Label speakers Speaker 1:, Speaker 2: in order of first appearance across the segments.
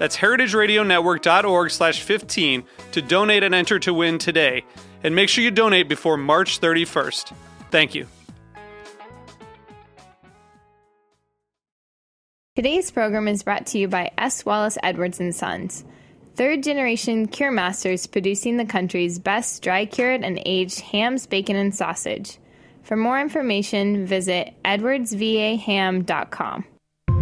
Speaker 1: That's heritageradionetwork.org slash 15 to donate and enter to win today. And make sure you donate before March 31st. Thank you.
Speaker 2: Today's program is brought to you by S. Wallace Edwards and Sons, third generation cure masters producing the country's best dry cured and aged hams, bacon, and sausage. For more information, visit edwardsvaham.com.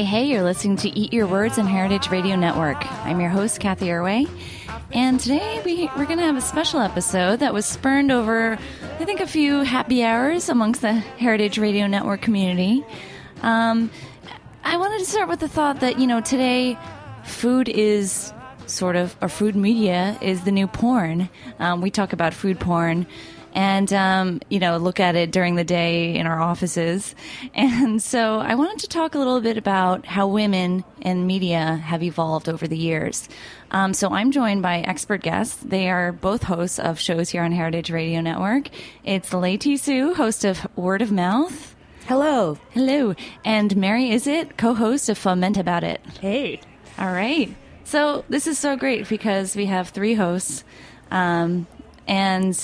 Speaker 3: Hey, hey, you're listening to Eat Your Words on Heritage Radio Network. I'm your host, Cathy Erway. And today we, we're going to have a special episode that was spurned over, I think, a few happy hours amongst the Heritage Radio Network community. Um, I wanted to start with the thought that, you know, today food is sort of, or food media is the new porn. Um, we talk about food porn and um, you know look at it during the day in our offices. And so i wanted to talk a little bit about how women in media have evolved over the years. Um, so i'm joined by expert guests. They are both hosts of shows here on heritage radio network. It's Leiti Hsu host of word of mouth.
Speaker 4: Hello.
Speaker 3: hello. And Mary Izett co-host of Fuhmentaboudit.
Speaker 4: Hey.
Speaker 3: all right. So this is so great because we have three hosts, um, and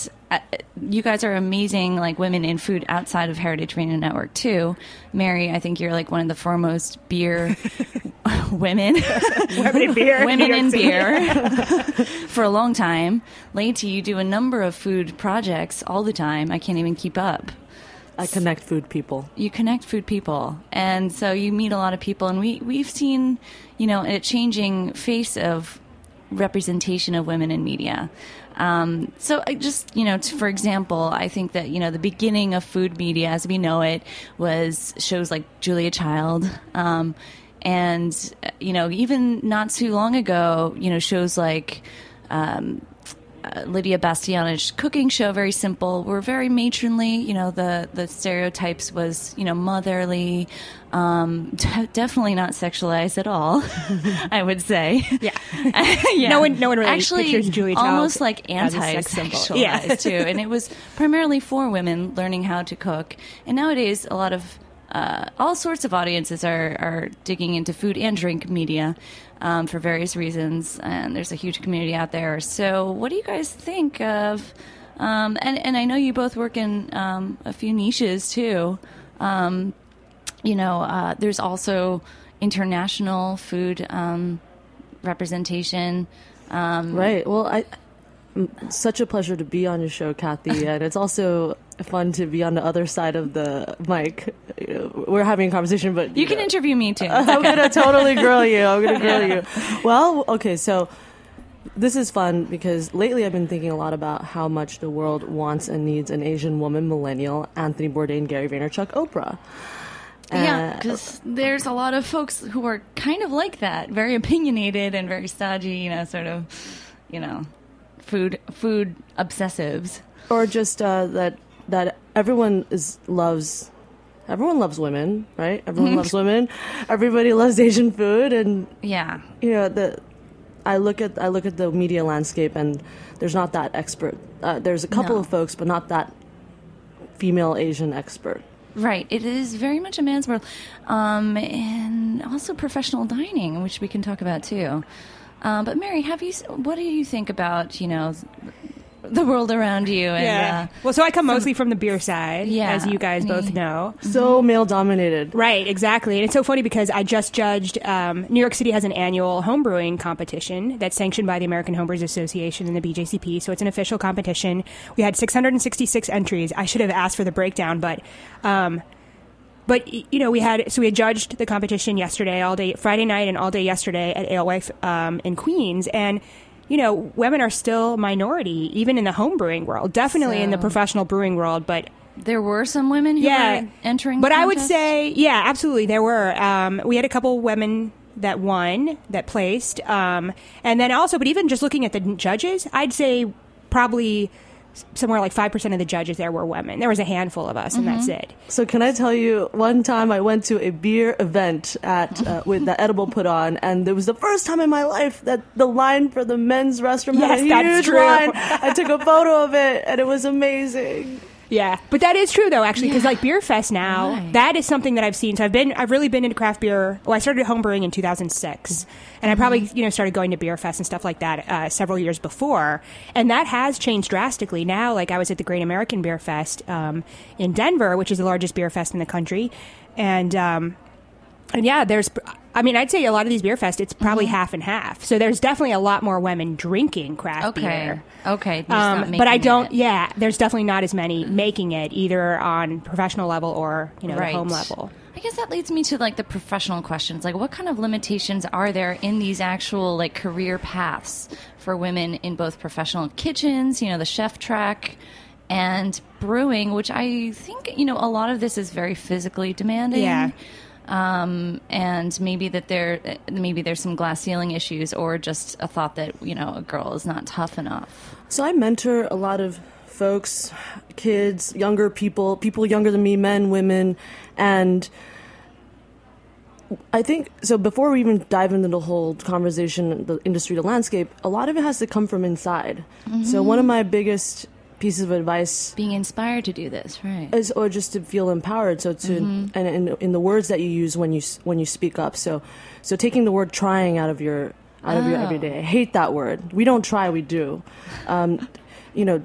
Speaker 3: you guys are amazing, like women in food outside of Heritage Radio Network too. Mary, I think you're like one of the foremost beer women,
Speaker 4: Women in beer.
Speaker 3: women in beer for a long time. Leiti, you do a number of food projects all the time. I can't even keep up
Speaker 5: I connect food people.
Speaker 3: you connect food people and so you meet a lot of people and we we've seen you know a changing face of representation of women in media um, so I just you know t- for example i think that you know the beginning of food media as we know it was shows like julia child um, and uh, you know even not too long ago you know shows like um, uh, Lydia Bastianich cooking show, very simple. We're very matronly. You know, the the stereotypes was you know motherly, um, de- definitely not sexualized at all. I would say,
Speaker 6: Yeah.
Speaker 3: yeah.
Speaker 6: No one- no one really
Speaker 3: actually
Speaker 6: pictures Julia Child
Speaker 3: almost like
Speaker 6: as a sex
Speaker 3: anti-sexualized.
Speaker 6: Yeah.
Speaker 3: too, and it was primarily for women learning how to cook. And nowadays, a lot of uh, all sorts of audiences are, are digging into food and drink media um, for various reasons, and there's a huge community out there. So, what do you guys think of? Um, and and I know you both work in um, a few niches too. Um, you know, uh, there's also international food um, representation. Um,
Speaker 5: Right. Well, I such a pleasure to be on your show, Cathy, and it's also fun to be on the other side of the mic. We're having a conversation, but
Speaker 3: You can
Speaker 5: know,
Speaker 3: interview me too.
Speaker 5: I'm gonna totally grill you. I'm gonna grill you. Well, okay, so this is fun because lately I've been thinking a lot about how much the world wants and needs an Asian woman, millennial, Anthony Bourdain, Gary Vaynerchuk, Oprah.
Speaker 3: Yeah,
Speaker 5: Uh,
Speaker 3: because there's a lot of folks who are kind of like that, very opinionated and very stodgy, you know, sort of, you know, food food obsessives.
Speaker 5: or just uh, that that everyone is loves everyone loves women, right? Everyone loves women. Everybody loves Asian food, and
Speaker 3: Yeah,
Speaker 5: you know the I look at I look at the media landscape, and there's not that expert. Uh, there's a couple
Speaker 3: No.
Speaker 5: of folks, but not that female Asian expert.
Speaker 3: Right. It is very much a man's world. Um, and also professional dining, which we can talk about too. Um, but Mary, have you? What do you think about you know the world around you? And,
Speaker 6: Yeah.
Speaker 3: uh,
Speaker 6: well, so I come mostly from the beer side,
Speaker 3: Yeah,
Speaker 6: as you guys
Speaker 3: me-
Speaker 6: both know.
Speaker 5: So male dominated.
Speaker 6: Right, exactly. And it's so funny because I just judged um, New York City has an annual homebrewing competition that's sanctioned by the American Homebrewers Association and the BJCP. So it's an official competition. We had 666 entries. I should have asked for the breakdown, but. Um, but you know, we had so we had judged the competition yesterday, all day Friday night, and all day yesterday at Alewife um, in Queens, and you know, women are still minority, even in the home brewing world. Definitely in the professional brewing world, but
Speaker 3: there were some women who
Speaker 6: yeah,
Speaker 3: were entering.
Speaker 6: But
Speaker 3: the
Speaker 6: I would say, yeah, absolutely, there were. Um, we had a couple women that won, that placed, um, and then also, but even just looking at the judges, I'd say probably somewhere like five percent of the judges there were women. There was a handful of us, and that's
Speaker 3: Mm-hmm.
Speaker 6: it.
Speaker 5: So can I tell you? One time I went to a beer event at uh, with the Edible put on, and it was the first time in my life that the line for the men's restroom had
Speaker 6: Yes,
Speaker 5: a
Speaker 6: that's
Speaker 5: huge
Speaker 6: true.
Speaker 5: line. I took a photo of it, and it was amazing.
Speaker 6: Yeah, but that is true though, actually, because like Beer Fest now,
Speaker 3: Right.
Speaker 6: that is something that I've seen. So I've been, I've really been into craft beer. Well, I started homebrewing in 2006, and I probably you know started going to Beer Fest and stuff like that uh, several years before, and that has changed drastically. Now, like I was at the Great American Beer Fest um, in Denver, which is the largest beer fest in the country, and. Um, and yeah, there's, I mean, I'd say a lot of these beer fests, it's probably half and half. So there's definitely a lot more women drinking craft
Speaker 3: Okay.
Speaker 6: beer.
Speaker 3: Okay.
Speaker 6: Um, but I don't.
Speaker 3: it.
Speaker 6: Yeah, there's definitely not as many making it either on professional level or you know
Speaker 3: Right.
Speaker 6: home level.
Speaker 3: I guess that leads me to like the professional questions. Like, what kind of limitations are there in these actual like career paths for women in both professional kitchens, you know, the chef track, and brewing? Which I think you know a lot of this is very physically demanding.
Speaker 6: Yeah.
Speaker 3: Um, and maybe that there, maybe there's some glass ceiling issues, or just a thought that you know a girl is not tough enough.
Speaker 5: So I mentor a lot of folks, kids, younger people, people younger than me, men, women, and I think so. Before we even dive into the whole conversation, the industry, the landscape, a lot of it has to come from inside. So one of my biggest pieces of advice
Speaker 3: Being inspired to do this, right?
Speaker 5: is or just to feel empowered so to and in, in the words that you use when you when you speak up. So so taking the word trying out of your out of your
Speaker 3: Oh.
Speaker 5: everyday. I hate that word. We don't try we do. Um, you know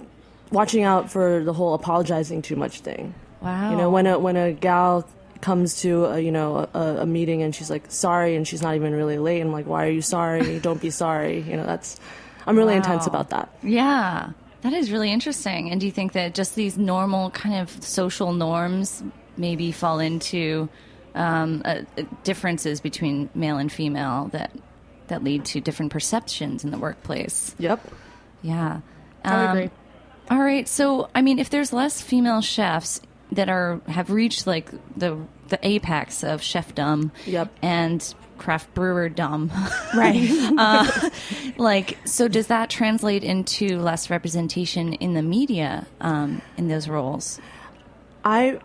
Speaker 5: watching out for the whole apologizing too much thing.
Speaker 3: Wow.
Speaker 5: you know when a when a gal comes to a, you know a, a meeting and she's like sorry and she's not even really late i'm like why are you sorry? Don't be sorry. You know that's i'm really intense about that.
Speaker 3: Yeah, that is really interesting. And do you think that just these normal kind of social norms maybe fall into um, uh, differences between male and female that that lead to different perceptions in the workplace?
Speaker 5: yep
Speaker 3: Yeah,
Speaker 6: I
Speaker 3: Um,
Speaker 6: agree.
Speaker 3: All right, so I mean, if there's less female chefs that are have reached like the the apex of chefdom,
Speaker 5: Yep.
Speaker 3: and craft brewer dumb,
Speaker 6: Right.
Speaker 3: like so does that translate into less representation in the media um, in those roles
Speaker 5: I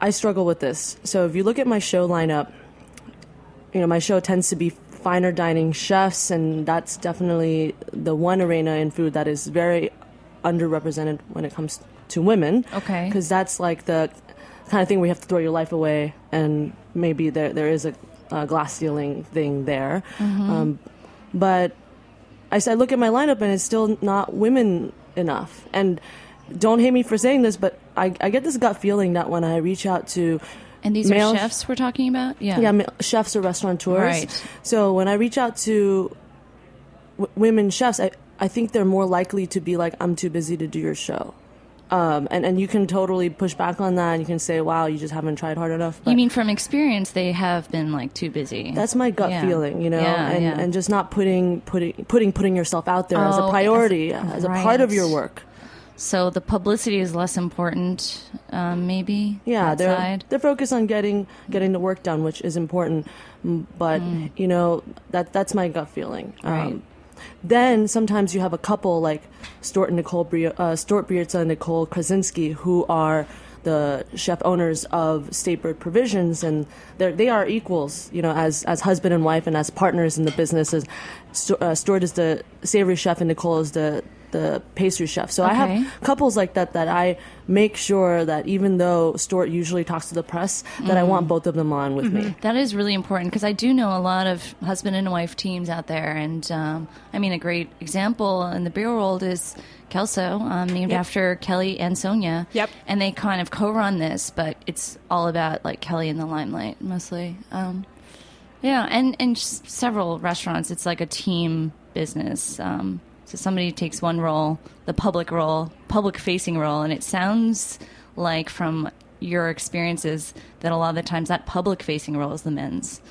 Speaker 5: I struggle with this. So if you look at my show lineup, you know, my show tends to be finer dining chefs and that's definitely the one arena in food that is very underrepresented when it comes to women.
Speaker 3: Okay.
Speaker 5: Because that's like the kind of thing we have to throw your life away and maybe there there is a, a glass ceiling thing there. Um, but I said, look at my lineup, and it's still not women enough. And don't hate me for saying this, but I, I get this gut feeling that when I reach out to
Speaker 3: and these
Speaker 5: male
Speaker 3: are chefs we're talking about yeah
Speaker 5: yeah, chefs or restaurateurs.
Speaker 3: Right.
Speaker 5: So when I reach out to w- women chefs, I, I think they're more likely to be like, I'm too busy to do your show. Um, and, and you can totally push back on that. And you can say, wow, you just haven't tried hard enough. But
Speaker 3: you mean from experience they have been like too busy
Speaker 5: that's my gut
Speaker 3: Yeah.
Speaker 5: feeling, you know,
Speaker 3: Yeah,
Speaker 5: and,
Speaker 3: yeah.
Speaker 5: and just not putting, putting, putting, putting yourself out there as
Speaker 3: Oh,
Speaker 5: a priority,
Speaker 3: as-
Speaker 5: as, a part of your work.
Speaker 3: so the publicity is less important um, maybe
Speaker 5: Yeah,
Speaker 3: that
Speaker 5: they're they're focused on getting getting the work done, which is important. Mm, But you know that that's my gut feeling.
Speaker 3: Hmm. Right.
Speaker 5: Then sometimes you have a couple like Stuart and Nicole Bri- uh, Stuart and Nicole Krasinski who are the chef owners of State Statebird Provisions, and they are equals, you know, as as husband and wife and as partners in the businesses. Stu- uh, is the savory chef, and Nicole is the the pastry chef. So I have couples like that that I make sure that even though Stuart usually talks to the press, that I
Speaker 3: Mm.
Speaker 5: want both of them on with me.
Speaker 3: That is really important because I do know a lot of husband and wife teams out there, and um, I mean a great example in the beer world is Kelso, um, named after Kelly and Sonia.
Speaker 6: Yep.
Speaker 3: And they kind of co-run this, but it's all about like Kelly in the limelight mostly. Um, yeah, and and s- several restaurants, it's like a team business. Um, so somebody takes one role, the public role, public-facing role, and it sounds like from your experiences that a lot of the times that public-facing role is the men's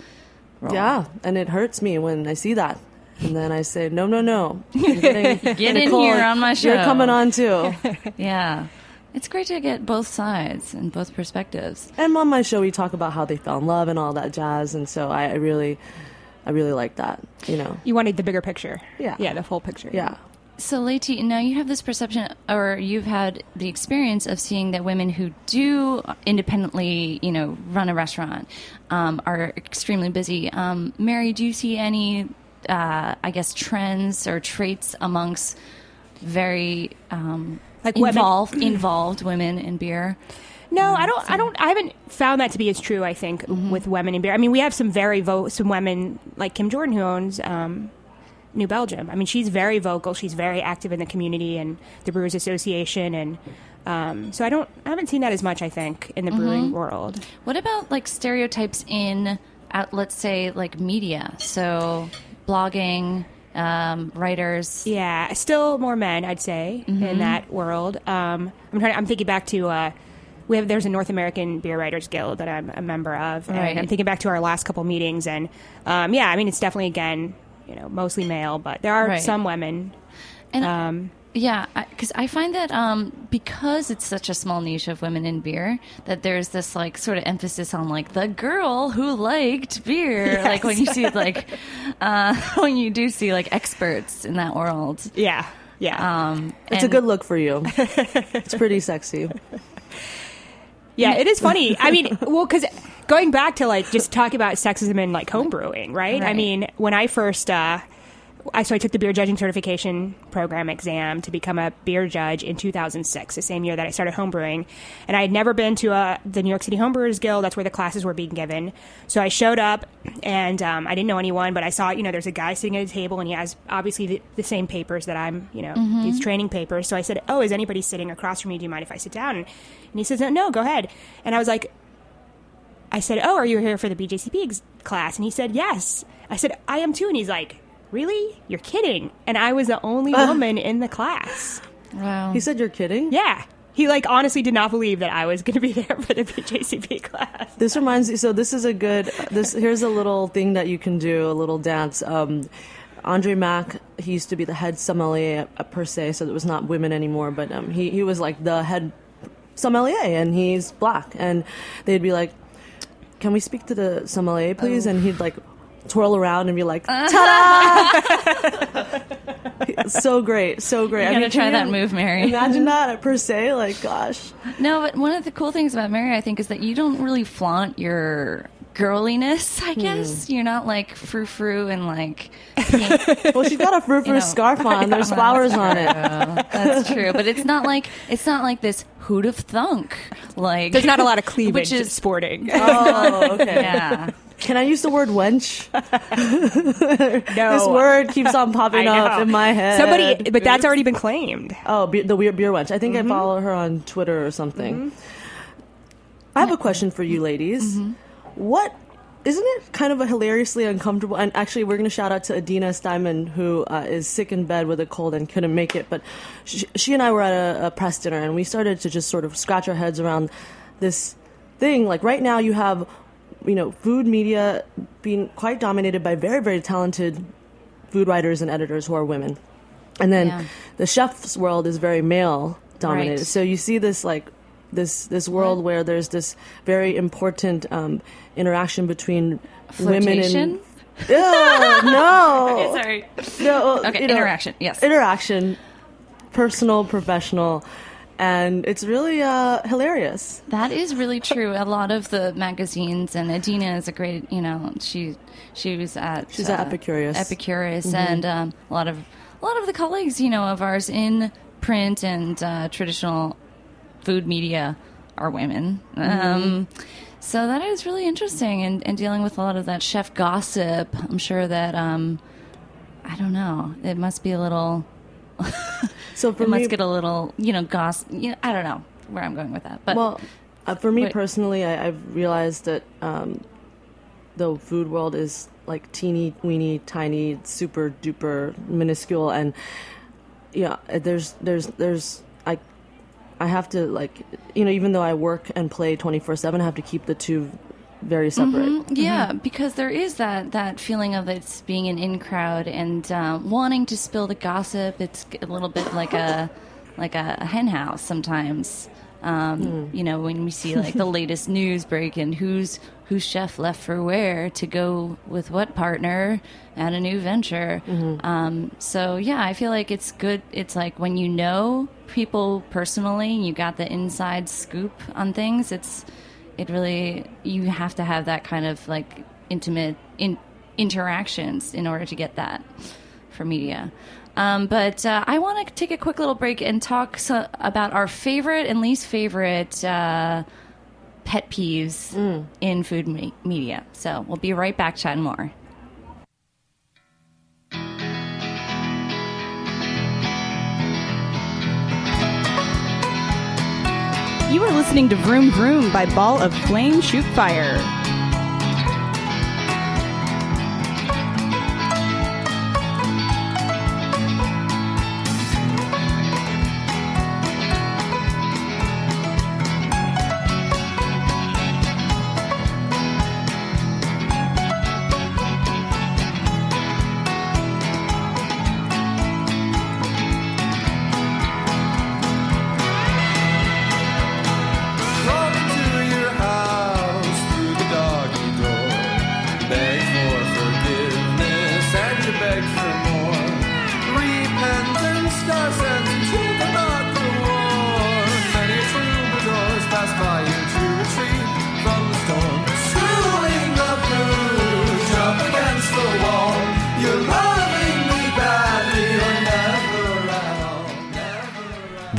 Speaker 3: role.
Speaker 5: Yeah, and it hurts me when I see that. And then I say, no, no, no. Getting-
Speaker 3: Get in
Speaker 5: Nicole,
Speaker 3: here on my show.
Speaker 5: You're coming on too.
Speaker 3: Yeah. It's great to get both sides and both perspectives.
Speaker 5: and on my show, we talk about how they fell in love and all that jazz. And so I, I really, I really like that. You know,
Speaker 6: You wanted the bigger picture.
Speaker 5: Yeah.
Speaker 6: Yeah, the full picture.
Speaker 5: yeah.
Speaker 3: So, Leiti, now you have this perception, or you've had the experience of seeing that women who do independently, you know, run a restaurant um, are extremely busy. Um, Mary, do you see any, uh, I guess, trends or traits amongst very um,
Speaker 6: Like women-
Speaker 3: involved involved women in beer?
Speaker 6: No, I don't. I don't. I haven't found that to be as true. I think with women in beer. I mean, we have some very vo- some women like Kim Jordan who owns um, New Belgium. I mean, she's very vocal. She's very active in the community and the Brewers Association, and um, so I don't. I haven't seen that as much. I think in the brewing world.
Speaker 3: What about like stereotypes in, uh, let's say, like media? So, blogging, um, writers.
Speaker 6: Yeah, still more men, I'd say, in that world. Um, I'm trying. I'm thinking back to. Uh, we have there's a North American Beer Writers Guild that I'm a member of, and
Speaker 3: Right.
Speaker 6: I'm thinking back to our last couple meetings, and um, yeah, I mean it's definitely again, you know, mostly male, but there are
Speaker 3: Right.
Speaker 6: some women.
Speaker 3: And
Speaker 6: Um,
Speaker 3: yeah, because I, find that um, because it's such a small niche of women in beer, that there's this like sort of emphasis on like the girl who liked beer. Like when you see like uh, when you do see like experts in that world.
Speaker 6: yeah, yeah,
Speaker 3: Um,
Speaker 5: It's a good look for you. it's pretty sexy.
Speaker 6: Yeah. It is funny. I mean, well, because going back to like just talking about sexism in like home brewing, right? I mean, when I first. Uh, I, so I took the beer judging certification program exam to become a beer judge in 2006, the same year that I started homebrewing. And I had never been to uh the New York City Homebrewers Guild. That's where the classes were being given. So I showed up, and um, I didn't know anyone, but I saw, you know, there's a guy sitting at a table, and he has obviously the, the same papers that I'm, you know, these training papers. So I said, "Oh, is anybody sitting across from me? Do you mind if I sit down?" And, and he says, "No, no, go ahead." And I was like, I said, "Oh, are you here for the BJCP ex- class?" And he said, "Yes." I said, "I am too." And he's like, "Really? You're kidding?" And I was the only woman in the class.
Speaker 3: wow.
Speaker 5: He said, "You're kidding."
Speaker 6: Yeah. He like honestly did not believe that I was going to be there for the BJCP class.
Speaker 5: This reminds me. So this is a good. This here's a little thing that you can do. A little dance. Um, Andre Mack. He used to be the head sommelier at per se, so it was not women anymore. But um, he he was like the head sommelier, and he's black. And they'd be like, "Can we speak to the sommelier, please?" And he'd like twirl around and be like, "Ta-da!" so great, so great.
Speaker 3: You
Speaker 5: I
Speaker 3: gotta
Speaker 5: mean,
Speaker 3: try that move, Mary.
Speaker 5: Imagine that per se. Like, gosh.
Speaker 3: No, but one of the cool things about Mary, I think, is that you don't really flaunt your girliness.
Speaker 5: Hmm.
Speaker 3: I guess you're not like frou frou and like. pink.
Speaker 5: Well, she's got a frou frou
Speaker 3: know,
Speaker 5: scarf on. There's flowers on it.
Speaker 3: That's true, but it's not like it's not like this hoot of thunk. Like
Speaker 6: There's not a lot of cleavage
Speaker 3: Which is-
Speaker 6: sporting.
Speaker 5: Oh, okay.
Speaker 3: yeah.
Speaker 5: Can I use the word wench?
Speaker 6: no.
Speaker 5: This word keeps on popping up in my head.
Speaker 6: Somebody, but that's already been claimed.
Speaker 5: Oh, be- the weird beer wench. I think
Speaker 6: Mm-hmm.
Speaker 5: I follow her on Twitter or something. I have a question for you, ladies.
Speaker 6: Mm-hmm.
Speaker 5: What isn't it kind of a hilariously uncomfortable? And actually, we're going to shout out to Adina Steinman, who uh, is sick in bed with a cold and couldn't make it. But she, she and I were at a, a press dinner, and we started to just sort of scratch our heads around this thing. Like right now, you have you know food media being quite dominated by very very talented food writers and editors who are women, and then
Speaker 3: Yeah.
Speaker 5: the chef's world is very male dominated.
Speaker 3: Right.
Speaker 5: So you see this like this this world where there's this very important um, interaction between women and Ugh, no
Speaker 3: Sorry.
Speaker 5: no
Speaker 3: Okay,
Speaker 5: you know,
Speaker 3: interaction, yes.
Speaker 5: interaction personal professional and it's really uh, hilarious.
Speaker 3: That is really true. A lot of the magazines, and Adina is a great, you know, she she was at uh,
Speaker 5: She's at Epicurious.
Speaker 3: Epicurious, and um, a lot of a lot of the colleagues, you know, of ours in print and uh, traditional food media are women. Um, so that is really interesting, and, and dealing with a lot of that chef gossip. I'm sure that um, I don't know. It must be a little.
Speaker 5: So for
Speaker 3: it
Speaker 5: me,
Speaker 3: must get a little, you know, gossip. You know, I don't know where I'm going with that, but
Speaker 5: well, uh, for me
Speaker 3: Wait.
Speaker 5: personally, I, I've realized that um, the food world is like teeny weeny, tiny, super duper minuscule, and yeah, there's there's there's I I have to like you know even though I work and play twenty four seven, I have to keep the two very separate.
Speaker 3: Yeah, because there is that that feeling of it's being an in crowd and um, wanting to spill the gossip. It's a little bit like a like a, hen house sometimes. Um, You know, when we see like the latest news break and who's whose chef left for where to go with what partner at a new venture. Um, so yeah, I feel like it's good. It's like when you know people personally, you got the inside scoop on things. It's it really you have to have that kind of like intimate in, interactions in order to get that for media. Um, but uh, I want to take a quick little break and talk so, about our favorite and least favorite uh, pet peeves in food me- media. So we'll be right back chatting more.
Speaker 7: You are listening to Vroom Vroom by Ball of Flame Shoot Fire.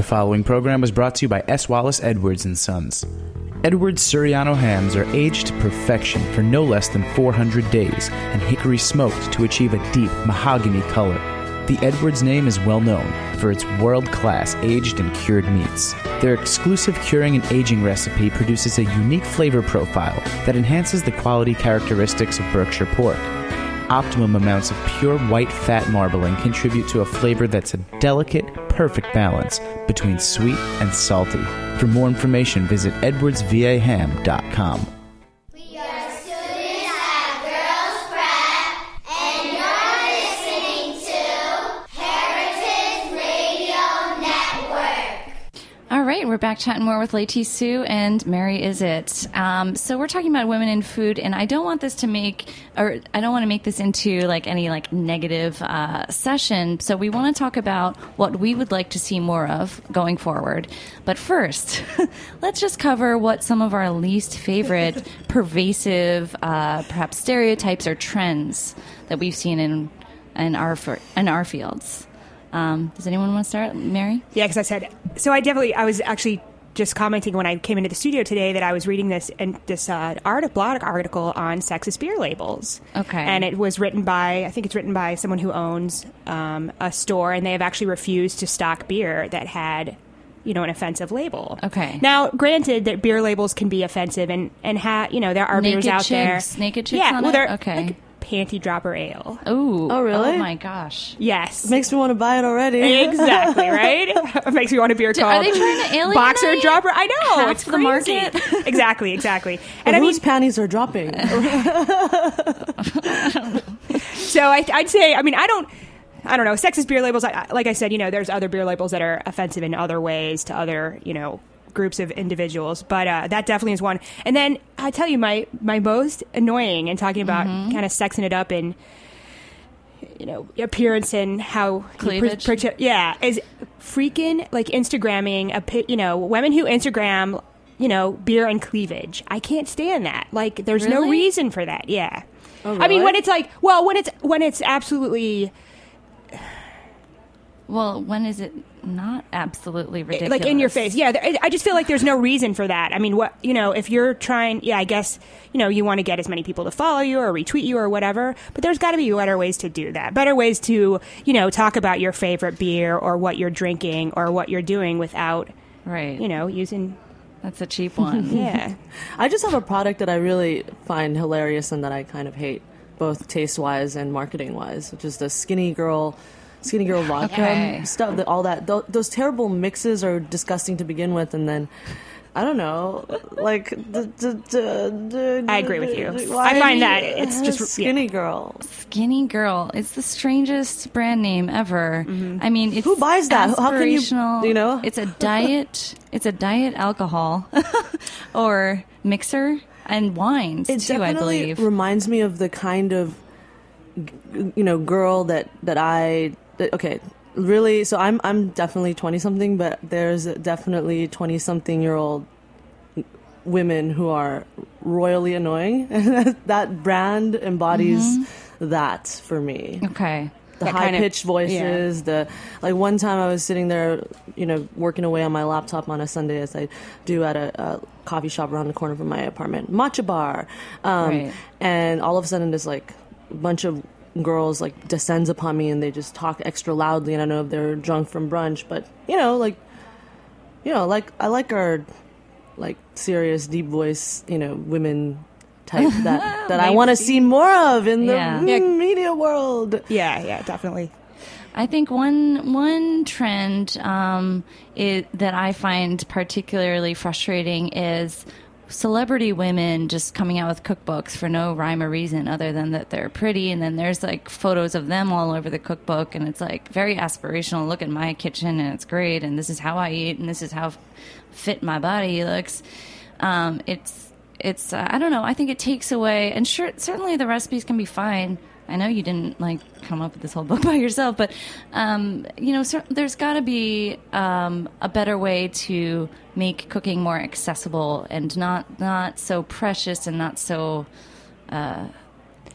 Speaker 8: Following program was brought to you by S. Wallace Edwards and Sons. Edwards Surryano hams are aged to perfection for no less than 400 days and hickory smoked to achieve a deep mahogany color. The Edwards name is well known for its world class aged and cured meats. Their exclusive curing and aging recipe produces a unique flavor profile that enhances the quality characteristics of Berkshire pork. Optimum amounts of pure white fat marbling contribute to a flavor that's a delicate, perfect balance between sweet and salty. For more information, visit edwardsvaham.com.
Speaker 3: we're back chatting more with Leiti Hsu and Mary Izett. Um, so we're talking about women in food, and I don't want this to make, or I don't want to make this into like any like negative uh, session. So we want to talk about what we would like to see more of going forward. But first, let's just cover what some of our least favorite, pervasive, uh, perhaps stereotypes or trends that we've seen in in our in our fields. Um, does anyone want to start, Mary?
Speaker 6: Yeah, because I said so. I definitely. I was actually just commenting when I came into the studio today that I was reading this and this uh, art blog article on sexist beer labels.
Speaker 3: Okay.
Speaker 6: and it was written by I think it's written by someone who owns um, a store, and they have actually refused to stock beer that had. You know, an offensive label.
Speaker 3: Okay.
Speaker 6: Now, granted that beer labels can be offensive, and and ha- you know there are beers
Speaker 3: Naked
Speaker 6: out there.
Speaker 3: Chicks. Naked Chicks
Speaker 6: yeah, well, they're
Speaker 3: Okay.
Speaker 6: like panty dropper ale.
Speaker 3: Ooh.
Speaker 5: Oh, really?
Speaker 3: Oh my gosh.
Speaker 6: Yes,
Speaker 5: Makes me want to buy it already.
Speaker 6: exactly right. it makes me want a beer
Speaker 3: Do-
Speaker 6: called
Speaker 3: are they trying to alienate
Speaker 6: Boxer Dropper. I know
Speaker 3: half
Speaker 6: it's
Speaker 3: the
Speaker 6: crazy.
Speaker 3: market?
Speaker 6: exactly, exactly.
Speaker 5: And
Speaker 6: And I mean,
Speaker 5: whose panties are dropping?
Speaker 6: so I, I'd say, I mean, I don't. I don't know. Sexist beer labels, I- I- like I said, you know, there's other beer labels that are offensive in other ways to other, you know, groups of individuals. But uh, that definitely is one. And then I tell you, my my most annoying and talking about
Speaker 3: Mm-hmm.
Speaker 6: kind of sexing it up and you know, appearance and how you pre- pre- yeah, is freaking like Instagramming a pi- you know women who Instagram you know beer and cleavage. I can't stand that. Like there's no reason for that. Yeah.
Speaker 5: Oh,
Speaker 6: I mean when it's like well when it's when it's absolutely
Speaker 3: Well, when is it not absolutely ridiculous?
Speaker 6: like in your face. Yeah, I- I just feel like there's no reason for that. I mean, what you know, if you're trying, yeah, I guess you know you want to get as many people to follow you or retweet you or whatever. But there's got to be better ways to do that. Better ways to you know talk about your favorite beer or what you're drinking or what you're doing without
Speaker 3: Right.
Speaker 6: you know using
Speaker 3: That's a cheap one.
Speaker 6: yeah.
Speaker 5: I just have a product that I really find hilarious and that I kind of hate, both taste wise and marketing wise, which is the skinny girl. Skinny girl vodka
Speaker 3: Okay.
Speaker 5: stuff, that all that th- those terrible mixes are disgusting to begin with, and then I don't know, like d- d- d- d-
Speaker 6: I agree with you. I find that it's just-
Speaker 5: skinny girl.
Speaker 3: Skinny Girl. It's the strangest brand name ever. Mm-hmm. I mean, it's
Speaker 5: Who buys that? How can you- you know?
Speaker 3: it's a diet. it's a diet alcohol or mixer and wines
Speaker 5: It
Speaker 3: too. I
Speaker 5: definitely
Speaker 3: believe.
Speaker 5: reminds me of the kind of you know girl that that I okay really so I'm I'm definitely 20 something but there's definitely 20 something year old women who are royally annoying and that brand embodies that for me
Speaker 3: okay.
Speaker 5: the
Speaker 6: That
Speaker 5: high
Speaker 6: kind of-
Speaker 5: pitched voices, the like. One time I was sitting there, you know, working away on my laptop on a Sunday, as I do at a, a coffee shop around the corner from my apartment, matcha bar, um,
Speaker 3: Right.
Speaker 5: and all of a sudden there's like a bunch of girls like descends upon me and they just talk extra loudly, and I know if they're drunk from brunch, but you know, like, you know, like I like our like serious deep voice, you know, women type that that I want to see more of in the
Speaker 3: Yeah.
Speaker 5: media world.
Speaker 6: Yeah, yeah, definitely.
Speaker 3: I think one one trend um, is, that I find particularly frustrating is celebrity women just coming out with cookbooks for no rhyme or reason other than that they're pretty. And then there's like photos of them all over the cookbook. And it's like very aspirational. Look at my kitchen and it's great. And this is how i eat. And this is how fit my body looks. Um, it's it's uh, i don't know. I think it takes away and sure certainly the recipes can be fine I know you didn't like come up with this whole book by yourself, but um, you know, cer- there's got to be um, a better way to make cooking more accessible and not not so precious and not so uh,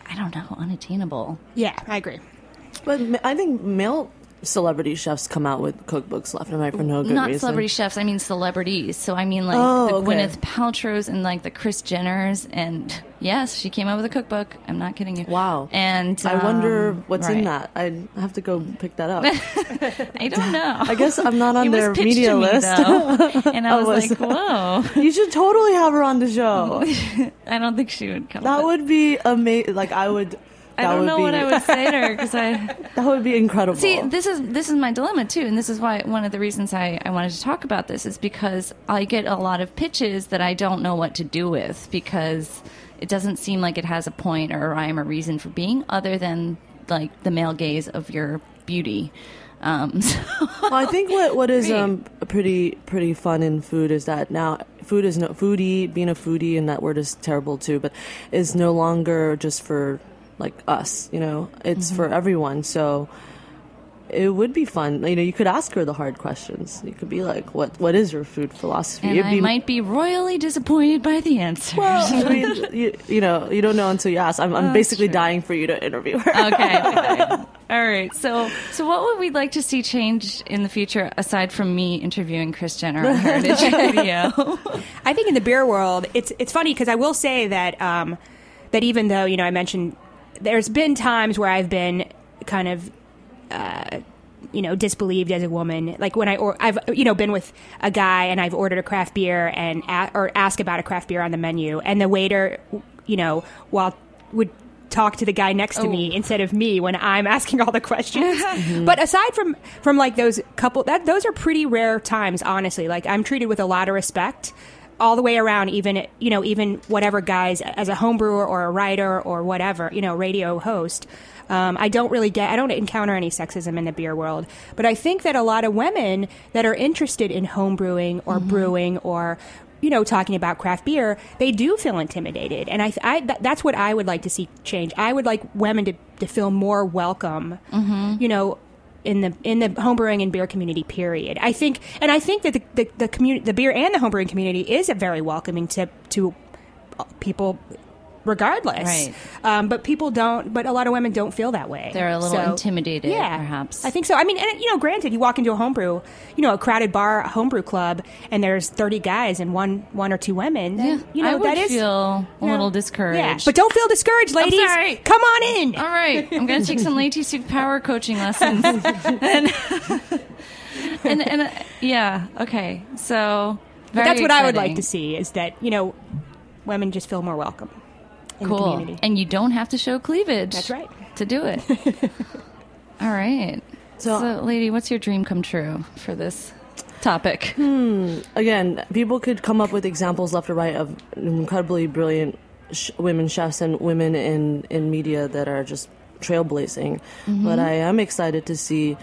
Speaker 3: I don't know unattainable.
Speaker 6: Yeah, I agree.
Speaker 5: But I think male celebrity chefs come out with cookbooks left and right for no good
Speaker 3: not
Speaker 5: reason.
Speaker 3: celebrity chefs, I mean celebrities. So I mean like
Speaker 5: Oh,
Speaker 3: the
Speaker 5: okay.
Speaker 3: Gwyneth Paltrow's and like the Kris Jenners, and yes, she came out with a cookbook. I'm not kidding you.
Speaker 5: Wow.
Speaker 3: And
Speaker 5: I wonder
Speaker 3: um,
Speaker 5: what's
Speaker 3: right.
Speaker 5: in that. I have to go pick that up.
Speaker 3: I don't know.
Speaker 5: I guess I'm not on
Speaker 3: It
Speaker 5: their media
Speaker 3: me,
Speaker 5: list.
Speaker 3: though, and I was
Speaker 5: was-
Speaker 3: like, "Whoa!"
Speaker 5: you should totally have her on the show.
Speaker 3: I don't think she would come.
Speaker 5: That would be amazing. Like I would.
Speaker 3: I don't know
Speaker 5: be,
Speaker 3: what I would say to her because I
Speaker 5: That would be incredible.
Speaker 3: see this is this is my dilemma too, and this is why one of the reasons I I wanted to talk about this is because I get a lot of pitches that I don't know what to do with because it doesn't seem like it has a point or a rhyme or reason for being other than like the male gaze of your beauty. Um, so-
Speaker 5: Well, I think what what is um pretty pretty fun in food is that now food is no foodie being a foodie and that word is terrible too, but is no longer just for like us. You know, it's
Speaker 3: Mm-hmm.
Speaker 5: for everyone. So it would be fun. You know, you could ask her the hard questions. You could be like, "What what is your food philosophy?"
Speaker 3: and
Speaker 5: It'd
Speaker 3: I
Speaker 5: be-
Speaker 3: might be royally disappointed by the answers.
Speaker 5: Well, I mean, you, you know, you don't know until you ask. I'm, I'm
Speaker 3: That's
Speaker 5: basically
Speaker 3: true.
Speaker 5: dying for you to interview her.
Speaker 3: okay. okay. All right. So, so what would we like to see changed in the future aside from me interviewing Kris Jenner on Heritage Radio?
Speaker 6: I think in the beer world, it's it's funny because I will say that um, that even though you know I mentioned there's been times where I've been kind of uh, you know disbelieved as a woman, like when I or I've you know been with a guy and I've ordered a craft beer and a, or ask about a craft beer on the menu, and the waiter you know while would talk to the guy next to me instead of me when I'm asking all the questions. But aside from from like those couple that those are pretty rare times honestly. Like I'm treated with a lot of respect all the way around even you know even whatever guys as a home brewer or a writer or whatever, you know, radio host. Um, I don't really get, I don't encounter any sexism in the beer world, but I think that a lot of women that are interested in home brewing or brewing or you know, talking about craft beer, they do feel intimidated, and I, I th- that's what I would like to see change. I would like women to, to feel more welcome, you know, in the in the homebrewing and beer community. Period. I think, and I think that the the, the community, the beer and the homebrewing community, is a very welcoming to to people. Regardless,
Speaker 3: Right.
Speaker 6: Um, but people don't. But a lot of women don't feel that way.
Speaker 3: They're a little
Speaker 6: So-
Speaker 3: intimidated,
Speaker 6: yeah,
Speaker 3: perhaps.
Speaker 6: I think so. I mean, and you know, granted, you walk into a homebrew, you know, a crowded bar, a homebrew club, and there's 30 guys and one one or two women.
Speaker 3: Yeah,
Speaker 6: you know,
Speaker 3: I would
Speaker 6: that is
Speaker 3: feel a
Speaker 6: you know,
Speaker 3: little discouraged.
Speaker 6: Yeah, but don't feel discouraged, ladies. Come on in.
Speaker 3: All right, I'm going to take some Lady power coaching lessons. and, and, and uh, yeah, okay. So,
Speaker 6: that's what I would like to see is that you know, women just feel more welcome in the
Speaker 3: Cool.
Speaker 6: community.
Speaker 3: And you don't have to show cleavage.
Speaker 6: That's right.
Speaker 3: To do it. All right.
Speaker 5: So-
Speaker 3: So, Leiti, what's your dream come true for this topic? Hmm.
Speaker 5: again, people could come up with examples left or right of incredibly brilliant sh- women chefs and women in, in media that are just trailblazing. Mm-hmm. But I am excited to see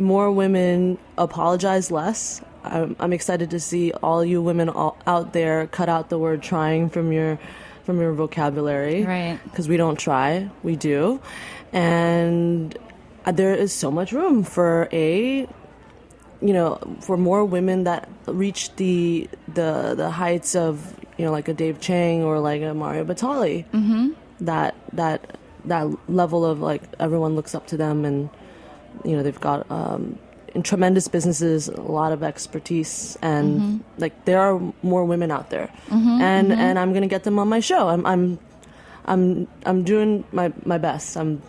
Speaker 5: more women apologize less. I'm, I'm excited to see all you women all, out there cut out the word trying from your from your vocabulary
Speaker 3: Right.
Speaker 5: because we don't try we do and uh, there is so much room for a you know, for more women that reach the the the heights of you know like a Dave Chang or like a Mario Batali, mm-hmm. that that that level of like everyone looks up to them and you know they've got um, tremendous businesses a lot of expertise and like there are more women out there and and I'm gonna get them on my show. I'm I'm I'm I'm doing my my best. I'm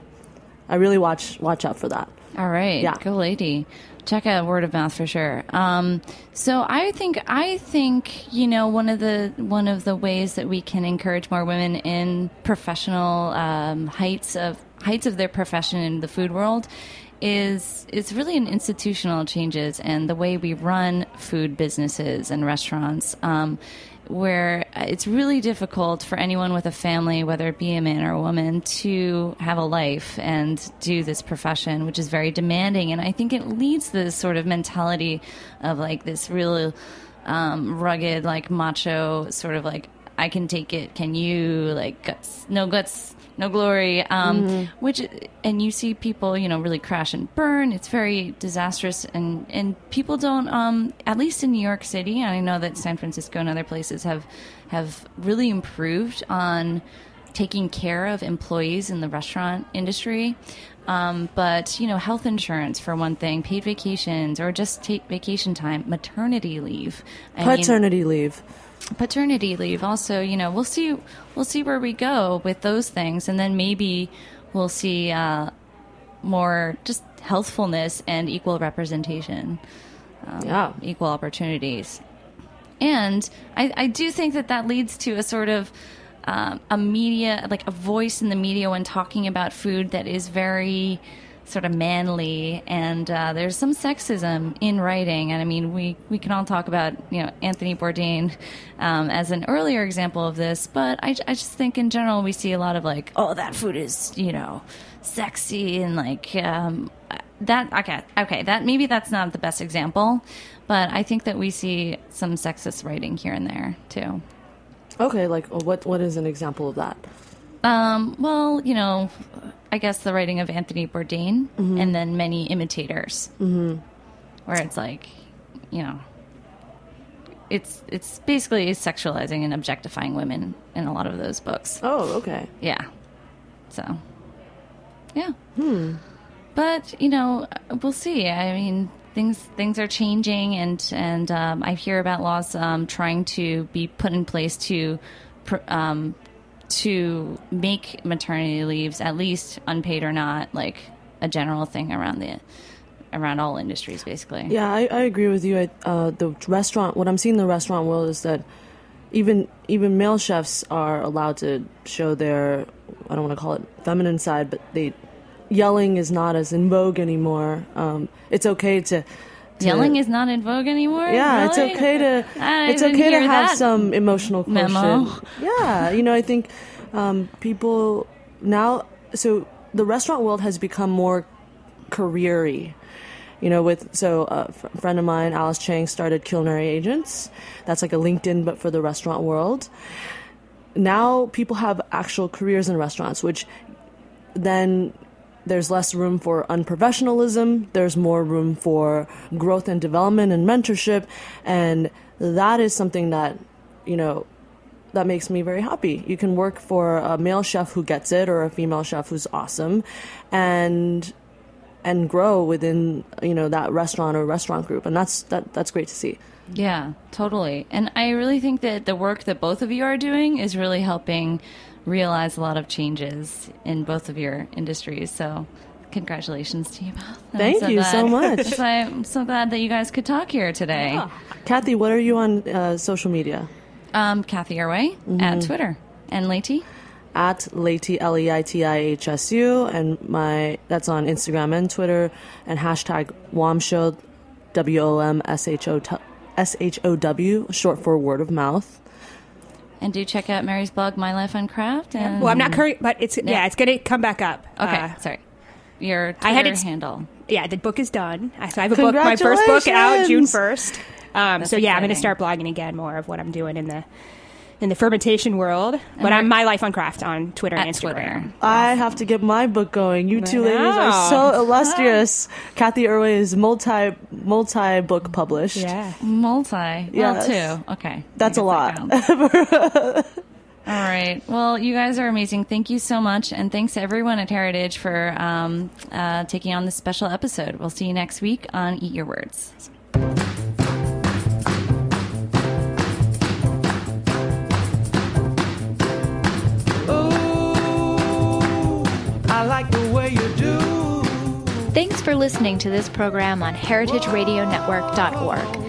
Speaker 5: I really watch watch out for that.
Speaker 3: All right,
Speaker 5: Yeah.
Speaker 3: go lady. Check out word of mouth for sure. Um, so I think I think you know one of the one of the ways that we can encourage more women in professional um, heights of heights of their profession in the food world is it's really in institutional changes and the way we run food businesses and restaurants. Um, where it's really difficult for anyone with a family, whether it be a man or a woman, to have a life and do this profession, which is very demanding. And I think it leads to this sort of mentality of like this real um, rugged, like macho, sort of like, I can take it, can you? Like, guts, no guts, no glory. Um, Which, and you see people, you know, really crash and burn. It's very disastrous, and and people don't. Um, at least in New York City, and I know that San Francisco and other places have have really improved on taking care of employees in the restaurant industry. Um, but you know, health insurance for one thing, paid vacations, or just take vacation time, maternity leave, I mean-
Speaker 5: Paternity leave.
Speaker 3: Paternity leave. Also you know we'll see we'll see where we go with those things. And then maybe we'll see uh, more just healthfulness and equal representation um,
Speaker 5: Yeah.
Speaker 3: equal opportunities. And I, I do think that that leads to a sort of um, a media like a voice in the media when talking about food that is very sort of manly and uh, there's some sexism in writing and i mean we, we can all talk about you know anthony bourdain um, as an earlier example of this but I, I just think in general we see a lot of like oh that food is you know sexy and like um, that okay okay that maybe that's not the best example but i think that we see some sexist writing here and there too
Speaker 5: Okay, like what what is an example of that?
Speaker 3: Um, well, you know, I guess the writing of Anthony Bourdain and then many imitators, mm-hmm. where it's like, you know, it's it's basically sexualizing and objectifying women in a lot of those books.
Speaker 5: Oh, okay.
Speaker 3: Yeah. So, yeah. Hmm. But you know, we'll see. I mean, things things are changing, and and um, I hear about laws um, trying to be put in place to. pr- Um, to make maternity leaves at least unpaid or not like a general thing around the around all industries basically
Speaker 5: Yeah, I, I agree with you. I, uh, the restaurant, what I'm seeing in the restaurant world is that even even male chefs are allowed to show their I don't want to call it feminine side, but they yelling is not as in vogue anymore. Um, it's okay to, to
Speaker 3: yelling is not in vogue anymore
Speaker 5: yeah, it's okay to it's okay to have some emotional quotient.
Speaker 3: memo.
Speaker 5: Yeah, you know, I think um, people now. So the restaurant world has become more careery. You know, with so uh, a friend of mine, Alice Cheng, started Culinary Agents. That's like a LinkedIn, but for the restaurant world. Now people have actual careers in restaurants, which then there's less room for unprofessionalism. There's more room for growth and development and mentorship, and that is something that you know that makes me very happy. You can work for a male chef who gets it or a female chef who's awesome, and and grow within you know that restaurant or restaurant group, and that's that that's great to see.
Speaker 3: Yeah, totally. And I really think that the work that both of you are doing is really helping realize a lot of changes in both of your industries. So, congratulations to you both.
Speaker 5: Thank you so much.
Speaker 3: Why I'm so glad that you guys could talk here today.
Speaker 5: Cathy, what are you on uh, social media?
Speaker 3: Um, Cathy Erway at Twitter. And Leiti?
Speaker 5: At Leiti L E I T I H S U, and my that's on Instagram and Twitter, and hashtag WOMShow, W O M S H O T- S H O W, short for word of mouth.
Speaker 3: And do check out Mary's blog, My Life on Craft. And
Speaker 6: Well, I'm not current, but it's yeah,
Speaker 3: Yeah.
Speaker 6: it's gonna come back up.
Speaker 3: Okay,
Speaker 6: Uh,
Speaker 3: sorry. Your Twitter
Speaker 6: I had it-
Speaker 3: handle.
Speaker 6: yeah, the book is done. I so I have a book, my first book out June first. Um, so yeah, I'm going to start blogging again more of what I'm doing in the in the fermentation world. But I'm my life on craft on Twitter and Instagram.
Speaker 3: Twitter.
Speaker 5: I have to get my book going. You two ladies are so illustrious. Cathy Erway is multi multi book published.
Speaker 6: Yeah.
Speaker 3: Multi. Well,
Speaker 5: Yes.
Speaker 3: two. Okay.
Speaker 5: That's a lot.
Speaker 3: that. All right. Well, you guys are amazing. Thank you so much. And thanks to everyone at Heritage for um, uh, taking on this special episode. We'll see you next week on Eat Your Words.
Speaker 9: I like the way you do.
Speaker 2: Thanks for listening to this program on heritageradionetwork.org.